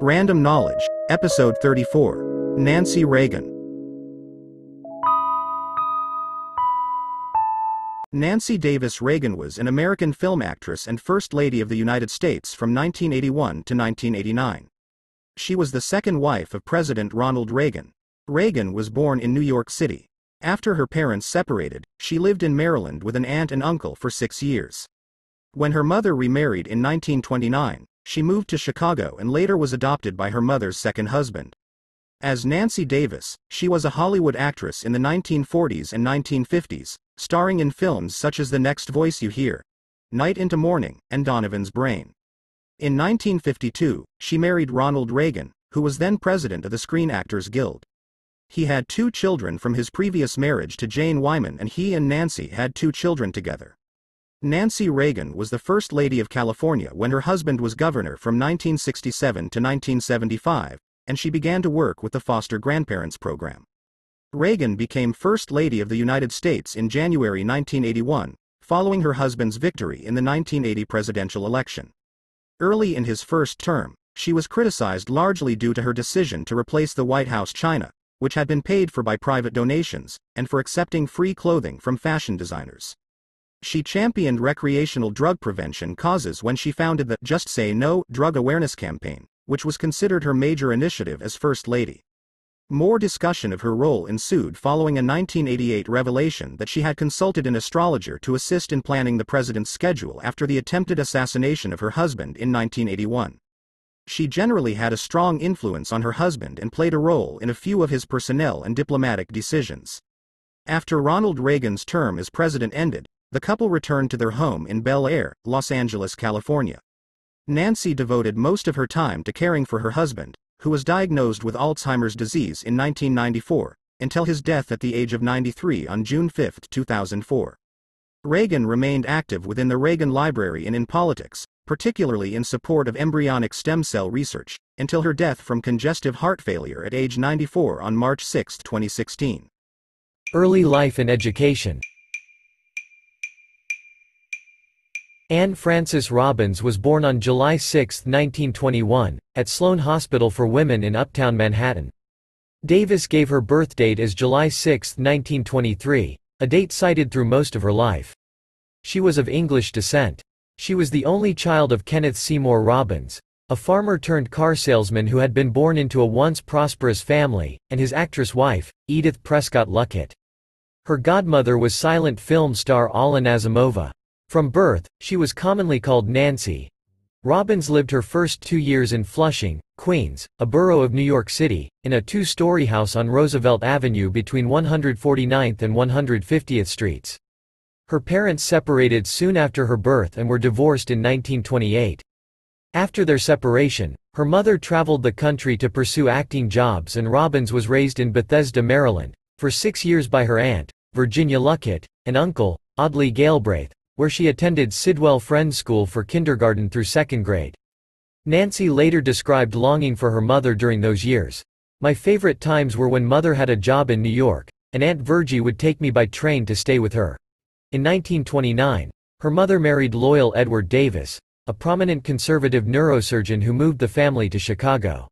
Random Knowledge, Episode 34 Nancy Reagan. Nancy Davis Reagan was an American film actress and First Lady of the United States from 1981 to 1989. She was the second wife of President Ronald Reagan. Reagan was born in New York City. After her parents separated, she lived in Maryland with an aunt and uncle for six years. When her mother remarried in 1929, she moved to Chicago and later was adopted by her mother's second husband. As Nancy Davis, she was a Hollywood actress in the 1940s and 1950s, starring in films such as The Next Voice You Hear, Night into Morning, and Donovan's Brain. In 1952, she married Ronald Reagan, who was then president of the Screen Actors Guild. He had two children from his previous marriage to Jane Wyman and he and Nancy had two children together. Nancy Reagan was the First Lady of California when her husband was governor from 1967 to 1975, and she began to work with the Foster Grandparents Program. Reagan became First Lady of the United States in January 1981, following her husband's victory in the 1980 presidential election. Early in his first term, she was criticized largely due to her decision to replace the White House china, which had been paid for by private donations, and for accepting free clothing from fashion designers. She championed recreational drug prevention causes when she founded the Just Say No drug awareness campaign, which was considered her major initiative as First Lady. More discussion of her role ensued following a 1988 revelation that she had consulted an astrologer to assist in planning the president's schedule after the attempted assassination of her husband in 1981. She generally had a strong influence on her husband and played a role in a few of his personnel and diplomatic decisions. After Ronald Reagan's term as president ended, the couple returned to their home in Bel Air, Los Angeles, California. Nancy devoted most of her time to caring for her husband, who was diagnosed with Alzheimer's disease in 1994, until his death at the age of 93 on June 5, 2004. Reagan remained active within the Reagan Library and in politics, particularly in support of embryonic stem cell research, until her death from congestive heart failure at age 94 on March 6, 2016. Early life and education Anne Frances Robbins was born on July 6, 1921, at Sloane Hospital for Women in uptown Manhattan. Davis gave her birth date as July 6, 1923, a date cited through most of her life. She was of English descent. She was the only child of Kenneth Seymour Robbins, a farmer turned car salesman who had been born into a once prosperous family, and his actress wife, Edith Prescott Luckett. Her godmother was silent film star Alla Nazimova. From birth, she was commonly called Nancy. Robbins lived her first two years in Flushing, Queens, a borough of New York City, in a two-story house on Roosevelt Avenue between 149th and 150th Streets. Her parents separated soon after her birth and were divorced in 1928. After their separation, her mother traveled the country to pursue acting jobs and Robbins was raised in Bethesda, Maryland, for six years by her aunt, Virginia Luckett, and uncle, Audley Galbraith, where she attended Sidwell Friends School for kindergarten through second grade. Nancy later described longing for her mother during those years. My favorite times were when mother had a job in New York, and Aunt Virgie would take me by train to stay with her. In 1929, her mother married Loyal Edward Davis, a prominent conservative neurosurgeon who moved the family to Chicago.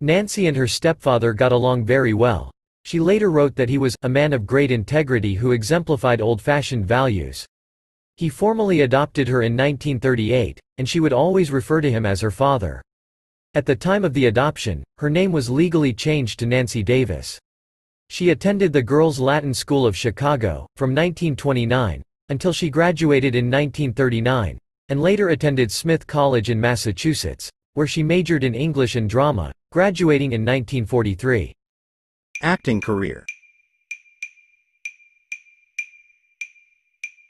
Nancy and her stepfather got along very well. She later wrote that he was a man of great integrity who exemplified old-fashioned values. He formally adopted her in 1938, and she would always refer to him as her father. At the time of the adoption, her name was legally changed to Nancy Davis. She attended the Girls Latin School of Chicago, from 1929, until she graduated in 1939, and later attended Smith College in Massachusetts, where she majored in English and drama, graduating in 1943. Acting career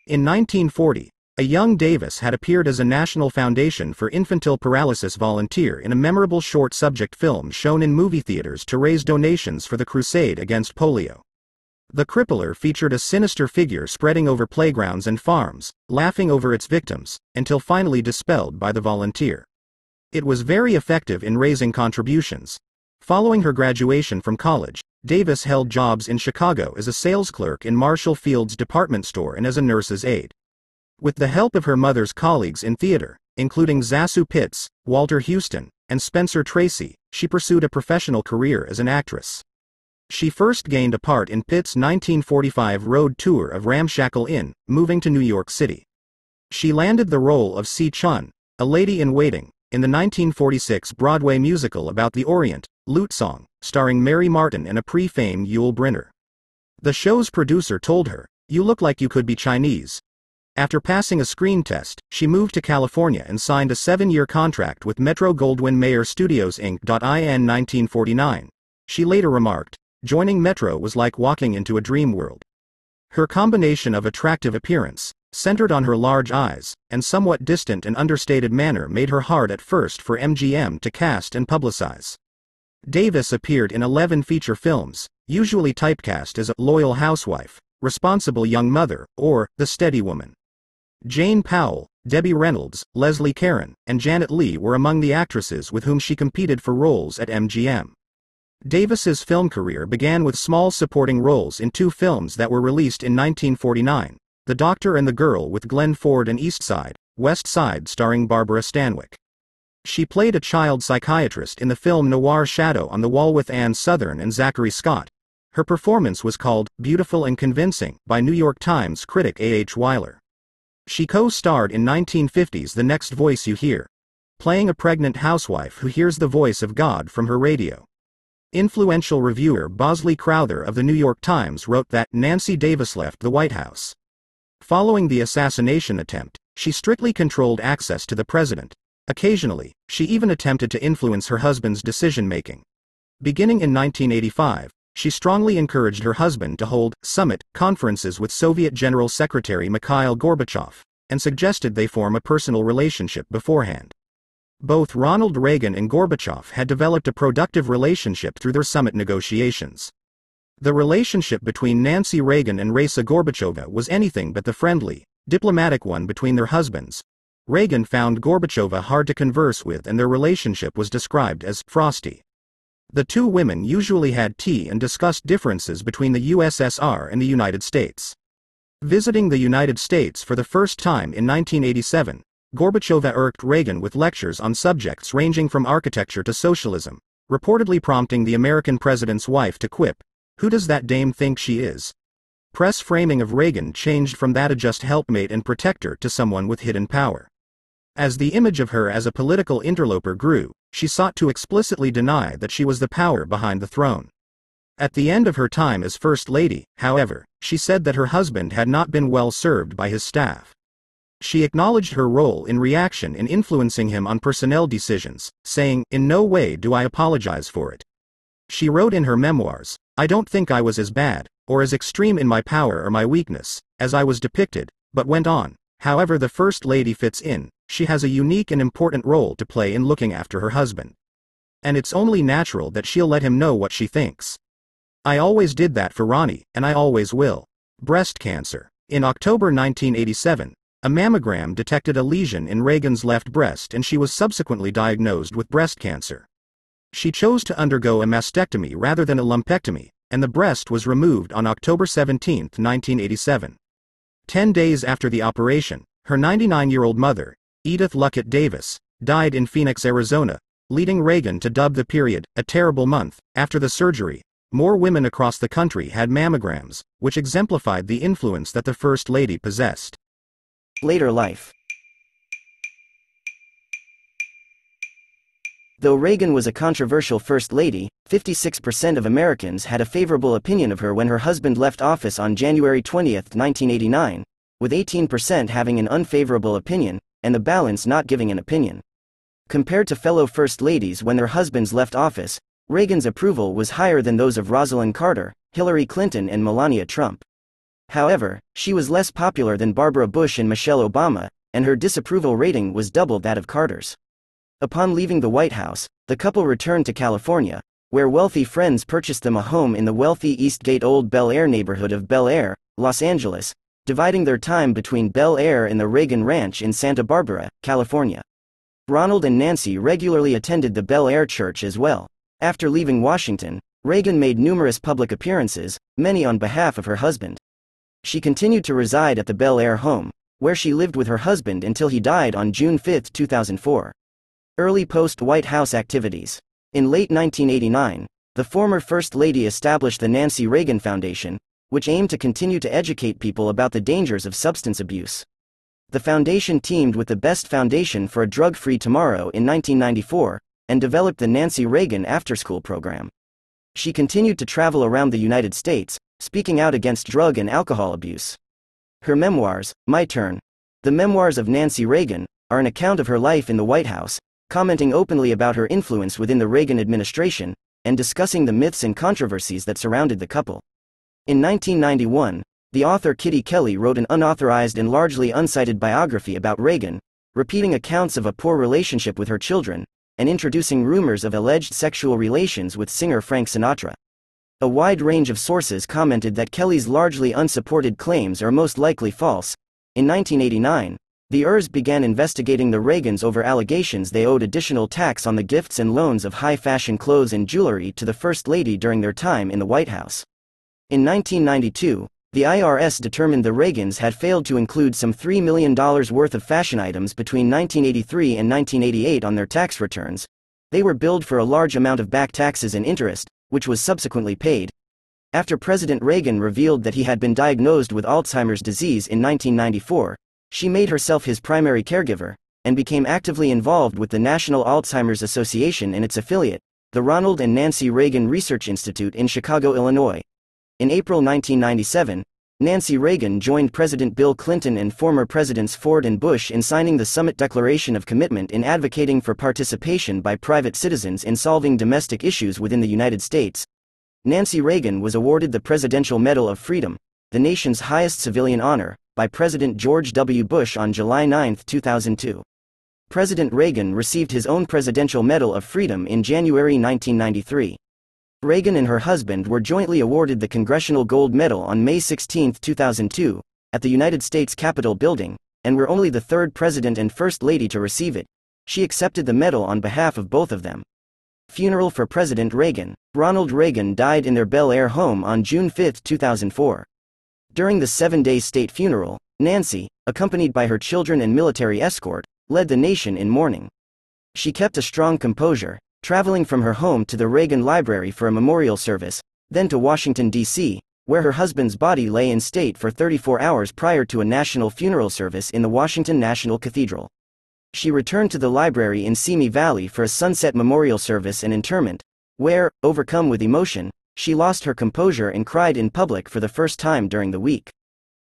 In 1940, a young Davis had appeared as a National Foundation for Infantile Paralysis volunteer in a memorable short subject film shown in movie theaters to raise donations for the crusade against polio. The Crippler featured a sinister figure spreading over playgrounds and farms, laughing over its victims, until finally dispelled by the volunteer. It was very effective in raising contributions. Following her graduation from college, Davis held jobs in Chicago as a sales clerk in Marshall Field's department store and as a nurse's aide. With the help of her mother's colleagues in theater, including Zasu Pitts, Walter Huston, and Spencer Tracy, she pursued a professional career as an actress. She first gained a part in Pitt's 1945 road tour of Ramshackle Inn, moving to New York City. She landed the role of Si Chun, a lady in waiting, in the 1946 Broadway musical about the Orient, Lute Song, starring Mary Martin and a pre-fame Yul Brynner. The show's producer told her, You look like you could be Chinese. After passing a screen test, she moved to California and signed a seven-year contract with Metro Goldwyn Mayer Studios Inc. In 1949. She later remarked, Joining Metro was like walking into a dream world. Her combination of attractive appearance, centered on her large eyes, and somewhat distant and understated manner made her hard at first for MGM to cast and publicize. Davis appeared in 11 feature films, usually typecast as a loyal housewife, responsible young mother, or the steady woman. Jane Powell, Debbie Reynolds, Leslie Caron, and Janet Leigh were among the actresses with whom she competed for roles at MGM. Davis's film career began with small supporting roles in two films that were released in 1949, The Doctor and the Girl with Glenn Ford and East Side, West Side starring Barbara Stanwyck. She played a child psychiatrist in the film Noir Shadow on the Wall with Ann Sothern and Zachary Scott. Her performance was called Beautiful and Convincing by New York Times critic A. H. Weiler. She co-starred in 1950's The Next Voice You Hear, playing a pregnant housewife who hears the voice of God from her radio. Influential reviewer Bosley Crowther of the New York Times wrote that Nancy Davis left the White House. Following the assassination attempt, she strictly controlled access to the president. Occasionally, she even attempted to influence her husband's decision making. Beginning in 1985, she strongly encouraged her husband to hold summit conferences with Soviet General Secretary Mikhail Gorbachev, and suggested they form a personal relationship beforehand. Both Ronald Reagan and Gorbachev had developed a productive relationship through their summit negotiations. The relationship between Nancy Reagan and Raisa Gorbachova was anything but the friendly, diplomatic one between their husbands. Reagan found Gorbachova hard to converse with and their relationship was described as frosty. The two women usually had tea and discussed differences between the USSR and the United States. Visiting the United States for the first time in 1987, Gorbachova irked Reagan with lectures on subjects ranging from architecture to socialism, reportedly prompting the American president's wife to quip, Who does that dame think she is? Press framing of Reagan changed from that a just helpmate and protector to someone with hidden power. As the image of her as a political interloper grew, she sought to explicitly deny that she was the power behind the throne. At the end of her time as First Lady, however, she said that her husband had not been well served by his staff. She acknowledged her role in reaction in influencing him on personnel decisions, saying, In no way do I apologize for it. She wrote in her memoirs, I don't think I was as bad, or as extreme in my power or my weakness, as I was depicted, but went on, however the First Lady fits in, she has a unique and important role to play in looking after her husband. And it's only natural that she'll let him know what she thinks. I always did that for Ronnie, and I always will. Breast cancer. In October 1987, a mammogram detected a lesion in Reagan's left breast and she was subsequently diagnosed with breast cancer. She chose to undergo a mastectomy rather than a lumpectomy, and the breast was removed on October 17, 1987. Ten days after the operation, her 99-year-old mother, Edith Luckett Davis, died in Phoenix, Arizona, leading Reagan to dub the period, a terrible month. After the surgery, more women across the country had mammograms, which exemplified the influence that the First Lady possessed. Later life Though Reagan was a controversial First Lady, 56% of Americans had a favorable opinion of her when her husband left office on January 20, 1989, with 18% having an unfavorable opinion, and the balance not giving an opinion. Compared to fellow First Ladies when their husbands left office, Reagan's approval was higher than those of Rosalynn Carter, Hillary Clinton, and Melania Trump. However, she was less popular than Barbara Bush and Michelle Obama, and her disapproval rating was double that of Carter's. Upon leaving the White House, the couple returned to California, where wealthy friends purchased them a home in the wealthy Eastgate Old Bel Air neighborhood of Bel Air, Los Angeles, dividing their time between Bel Air and the Reagan Ranch in Santa Barbara, California. Ronald and Nancy regularly attended the Bel Air Church as well. After leaving Washington, Reagan made numerous public appearances, many on behalf of her husband. She continued to reside at the Bel Air home, where she lived with her husband until he died on June 5, 2004. Early post-White House activities. In late 1989, the former First Lady established the Nancy Reagan Foundation, which aimed to continue to educate people about the dangers of substance abuse. The foundation teamed with the Best Foundation for a Drug-Free Tomorrow in 1994, and developed the Nancy Reagan After School program. She continued to travel around the United States, speaking out against drug and alcohol abuse. Her memoirs, My Turn, The Memoirs of Nancy Reagan, are an account of her life in the White House, commenting openly about her influence within the Reagan administration, and discussing the myths and controversies that surrounded the couple. In 1991, the author Kitty Kelley wrote an unauthorized and largely uncited biography about Reagan, repeating accounts of a poor relationship with her children, and introducing rumors of alleged sexual relations with singer Frank Sinatra. A wide range of sources commented that Kelley's largely unsupported claims are most likely false. In 1989, the IRS began investigating the Reagans over allegations they owed additional tax on the gifts and loans of high fashion clothes and jewelry to the First Lady during their time in the White House. In 1992, the IRS determined the Reagans had failed to include some $3 million worth of fashion items between 1983 and 1988 on their tax returns. They were billed for a large amount of back taxes and interest, which was subsequently paid. After President Reagan revealed that he had been diagnosed with Alzheimer's disease in 1994, she made herself his primary caregiver, and became actively involved with the National Alzheimer's Association and its affiliate, the Ronald and Nancy Reagan Research Institute in Chicago, Illinois. In April 1997, Nancy Reagan joined President Bill Clinton and former Presidents Ford and Bush in signing the Summit Declaration of Commitment in advocating for participation by private citizens in solving domestic issues within the United States. Nancy Reagan was awarded the Presidential Medal of Freedom, the nation's highest civilian honor, by President George W. Bush on July 9, 2002. President Reagan received his own Presidential Medal of Freedom in January 1993. Reagan and her husband were jointly awarded the Congressional Gold Medal on May 16, 2002, at the United States Capitol building, and were only the third president and first lady to receive it. She accepted the medal on behalf of both of them. Funeral for President Reagan. Ronald Reagan died in their Bel Air home on June 5, 2004. During the seven-day state funeral, Nancy, accompanied by her children and military escort, led the nation in mourning. She kept a strong composure, traveling from her home to the Reagan Library for a memorial service, then to Washington, D.C., where her husband's body lay in state for 34 hours prior to a national funeral service in the Washington National Cathedral. She returned to the library in Simi Valley for a sunset memorial service and interment, where, overcome with emotion, she lost her composure and cried in public for the first time during the week.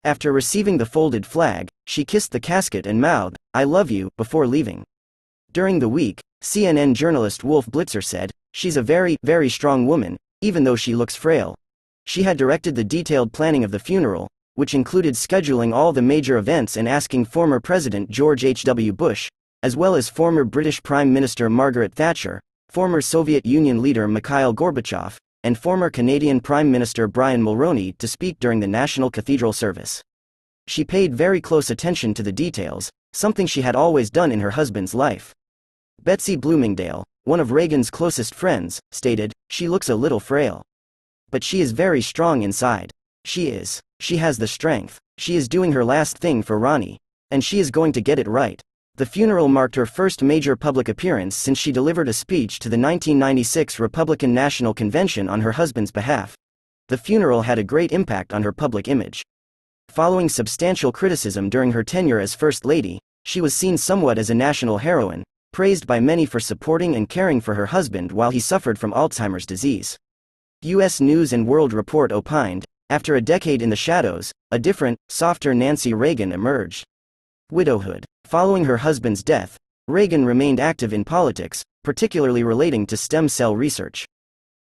After receiving the folded flag, she kissed the casket and mouthed, I love you, before leaving. During the week, CNN journalist Wolf Blitzer said, She's a very, very strong woman, even though she looks frail. She had directed the detailed planning of the funeral, which included scheduling all the major events and asking former President George H.W. Bush, as well as former British Prime Minister Margaret Thatcher, former Soviet Union leader Mikhail Gorbachev, and former Canadian Prime Minister Brian Mulroney to speak during the National Cathedral service. She paid very close attention to the details, something she had always done in her husband's life. Betsy Bloomingdale, one of Reagan's closest friends, stated, She looks a little frail. But she is very strong inside. She is. She has the strength. She is doing her last thing for Ronnie. And she is going to get it right. The funeral marked her first major public appearance since she delivered a speech to the 1996 Republican National Convention on her husband's behalf. The funeral had a great impact on her public image. Following substantial criticism during her tenure as First Lady, she was seen somewhat as a national heroine, praised by many for supporting and caring for her husband while he suffered from Alzheimer's disease. U.S. News World Report opined, after a decade in the shadows, a different, softer Nancy Reagan emerged. Widowhood. Following her husband's death, Reagan remained active in politics, particularly relating to stem cell research.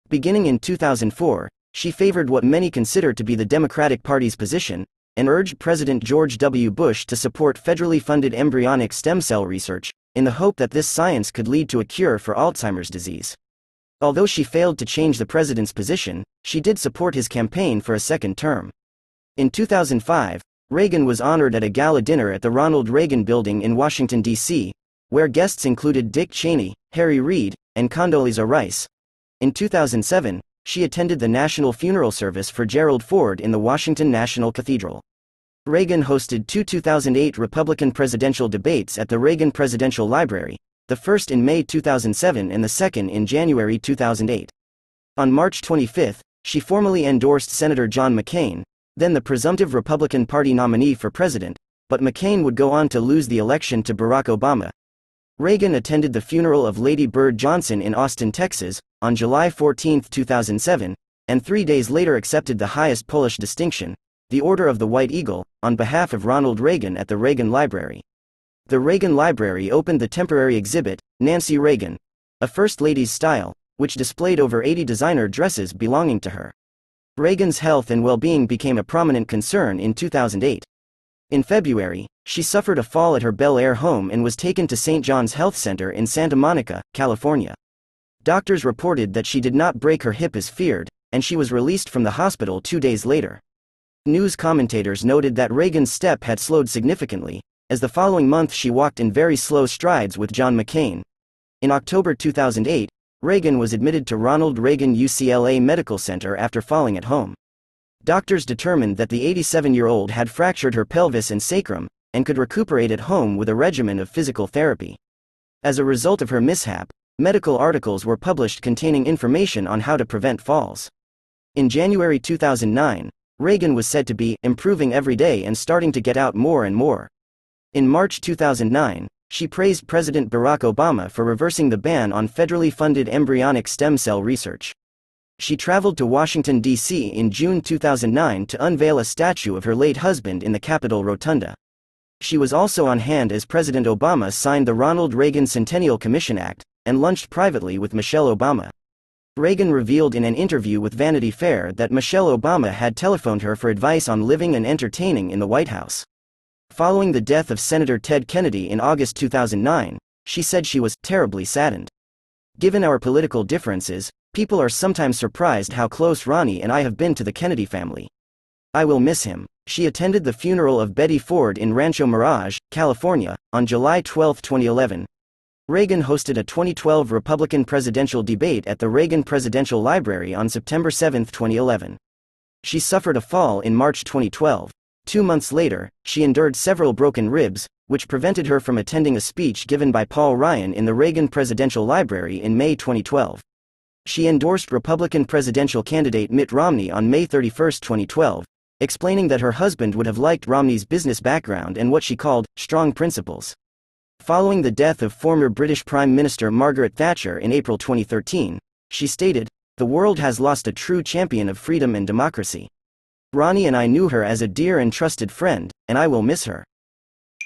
Beginning in 2004, she favored what many consider to be the Democratic Party's position, and urged President George W. Bush to support federally funded embryonic stem cell research, in the hope that this science could lead to a cure for Alzheimer's disease. Although she failed to change the president's position, she did support his campaign for a second term. In 2005, Reagan was honored at a gala dinner at the Ronald Reagan Building in Washington, D.C., where guests included Dick Cheney, Harry Reid, and Condoleezza Rice. In 2007, she attended the national funeral service for Gerald Ford in the Washington National Cathedral. Reagan hosted two 2008 Republican presidential debates at the Reagan Presidential Library, the first in May 2007 and the second in January 2008. On March 25, she formally endorsed Senator John McCain, then the presumptive Republican Party nominee for president, but McCain would go on to lose the election to Barack Obama. Reagan attended the funeral of Lady Bird Johnson in Austin, Texas, on July 14, 2007, and three days later accepted the highest Polish distinction, the Order of the White Eagle, on behalf of Ronald Reagan at the Reagan Library. The Reagan Library opened the temporary exhibit, Nancy Reagan, a First Lady's style, which displayed over 80 designer dresses belonging to her. Reagan's health and well-being became a prominent concern in 2008. In February, she suffered a fall at her Bel Air home and was taken to St. John's Health Center in Santa Monica, California. Doctors reported that she did not break her hip as feared, and she was released from the hospital two days later. News commentators noted that Reagan's step had slowed significantly, as the following month she walked in very slow strides with John McCain. In October 2008, Reagan was admitted to Ronald Reagan UCLA Medical Center after falling at home. Doctors determined that the 87 year old had fractured her pelvis and sacrum, and could recuperate at home with a regimen of physical therapy. As a result of her mishap, medical articles were published containing information on how to prevent falls. In January 2009, Reagan was said to be improving every day and starting to get out more and more. In March 2009, she praised President Barack Obama for reversing the ban on federally funded embryonic stem cell research. She traveled to Washington, D.C. in June 2009 to unveil a statue of her late husband in the Capitol Rotunda. She was also on hand as President Obama signed the Ronald Reagan Centennial Commission Act and lunched privately with Michelle Obama. Reagan revealed in an interview with Vanity Fair that Michelle Obama had telephoned her for advice on living and entertaining in the White House. Following the death of Senator Ted Kennedy in August 2009, she said she was terribly saddened. Given our political differences, people are sometimes surprised how close Ronnie and I have been to the Kennedy family. I will miss him. She attended the funeral of Betty Ford in Rancho Mirage, California, on July 12, 2011, Reagan hosted a 2012 Republican presidential debate at the Reagan Presidential Library on September 7, 2011. She suffered a fall in March 2012. Two months later, she endured several broken ribs, which prevented her from attending a speech given by Paul Ryan in the Reagan Presidential Library in May 2012. She endorsed Republican presidential candidate Mitt Romney on May 31, 2012, explaining that her husband would have liked Romney's business background and what she called strong principles. Following the death of former British Prime Minister Margaret Thatcher in April 2013, she stated, The world has lost a true champion of freedom and democracy. Ronnie and I knew her as a dear and trusted friend, and I will miss her.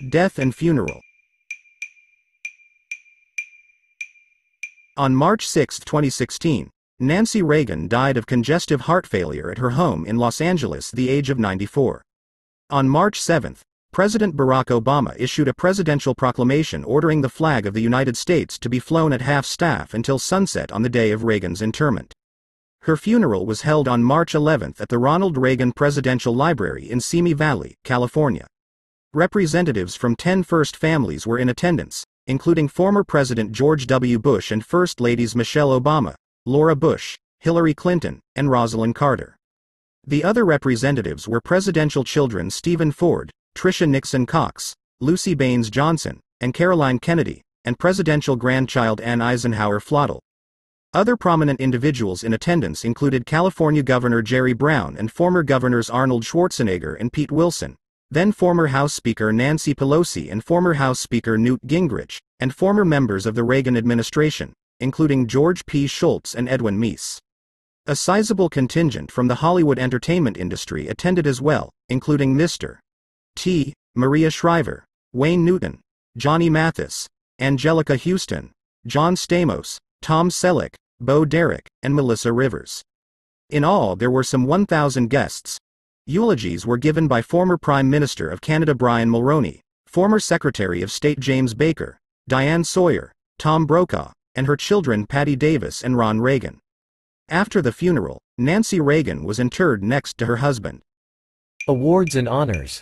Death and funeral. On March 6, 2016, Nancy Reagan died of congestive heart failure at her home in Los Angeles, the age of 94. On March 7, President Barack Obama issued a presidential proclamation ordering the flag of the United States to be flown at half staff until sunset on the day of Reagan's interment. Her funeral was held on March 11 at the Ronald Reagan Presidential Library in Simi Valley, California. Representatives from 10 First families were in attendance, including former President George W. Bush and First Ladies Michelle Obama, Laura Bush, Hillary Clinton, and Rosalynn Carter. The other representatives were presidential children Stephen Ford, Tricia Nixon Cox, Lucy Baines Johnson, and Caroline Kennedy, and presidential grandchild Ann Eisenhower Flautel. Other prominent individuals in attendance included California Governor Jerry Brown and former governors Arnold Schwarzenegger and Pete Wilson, then former House Speaker Nancy Pelosi and former House Speaker Newt Gingrich, and former members of the Reagan administration, including George P. Shultz and Edwin Meese. A sizable contingent from the Hollywood entertainment industry attended as well, including Mr. T. Maria Shriver, Wayne Newton, Johnny Mathis, Anjelica Huston, John Stamos, Tom Selleck, Bo Derek, and Melissa Rivers. In all, there were some 1,000 guests. Eulogies were given by former Prime Minister of Canada Brian Mulroney, former Secretary of State James Baker, Diane Sawyer, Tom Brokaw, and her children Patti Davis and Ron Reagan. After the funeral, Nancy Reagan was interred next to her husband. Awards and honors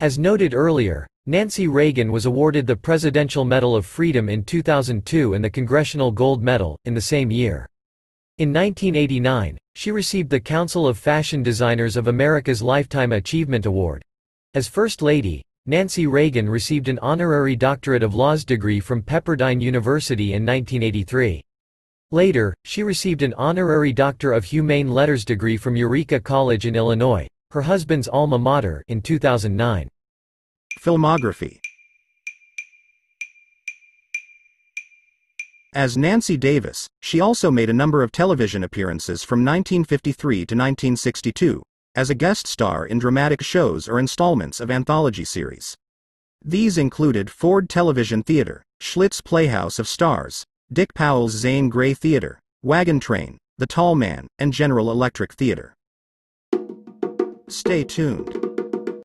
As noted earlier, Nancy Reagan was awarded the Presidential Medal of Freedom in 2002 and the Congressional Gold Medal, in the same year. In 1989, She received the Council of Fashion Designers of America's Lifetime Achievement Award. As First Lady, Nancy Reagan received an honorary doctorate of laws degree from Pepperdine University in 1983. Later, she received an honorary Doctor of Humane Letters degree from Eureka College in Illinois, her husband's alma mater, in 2009. Filmography As Nancy Davis, she also made a number of television appearances from 1953 to 1962, as a guest star in dramatic shows or installments of anthology series. These included Ford Television Theater, Schlitz Playhouse of Stars, Dick Powell's Zane Grey Theater, Wagon Train, The Tall Man, and General Electric Theater. Stay tuned.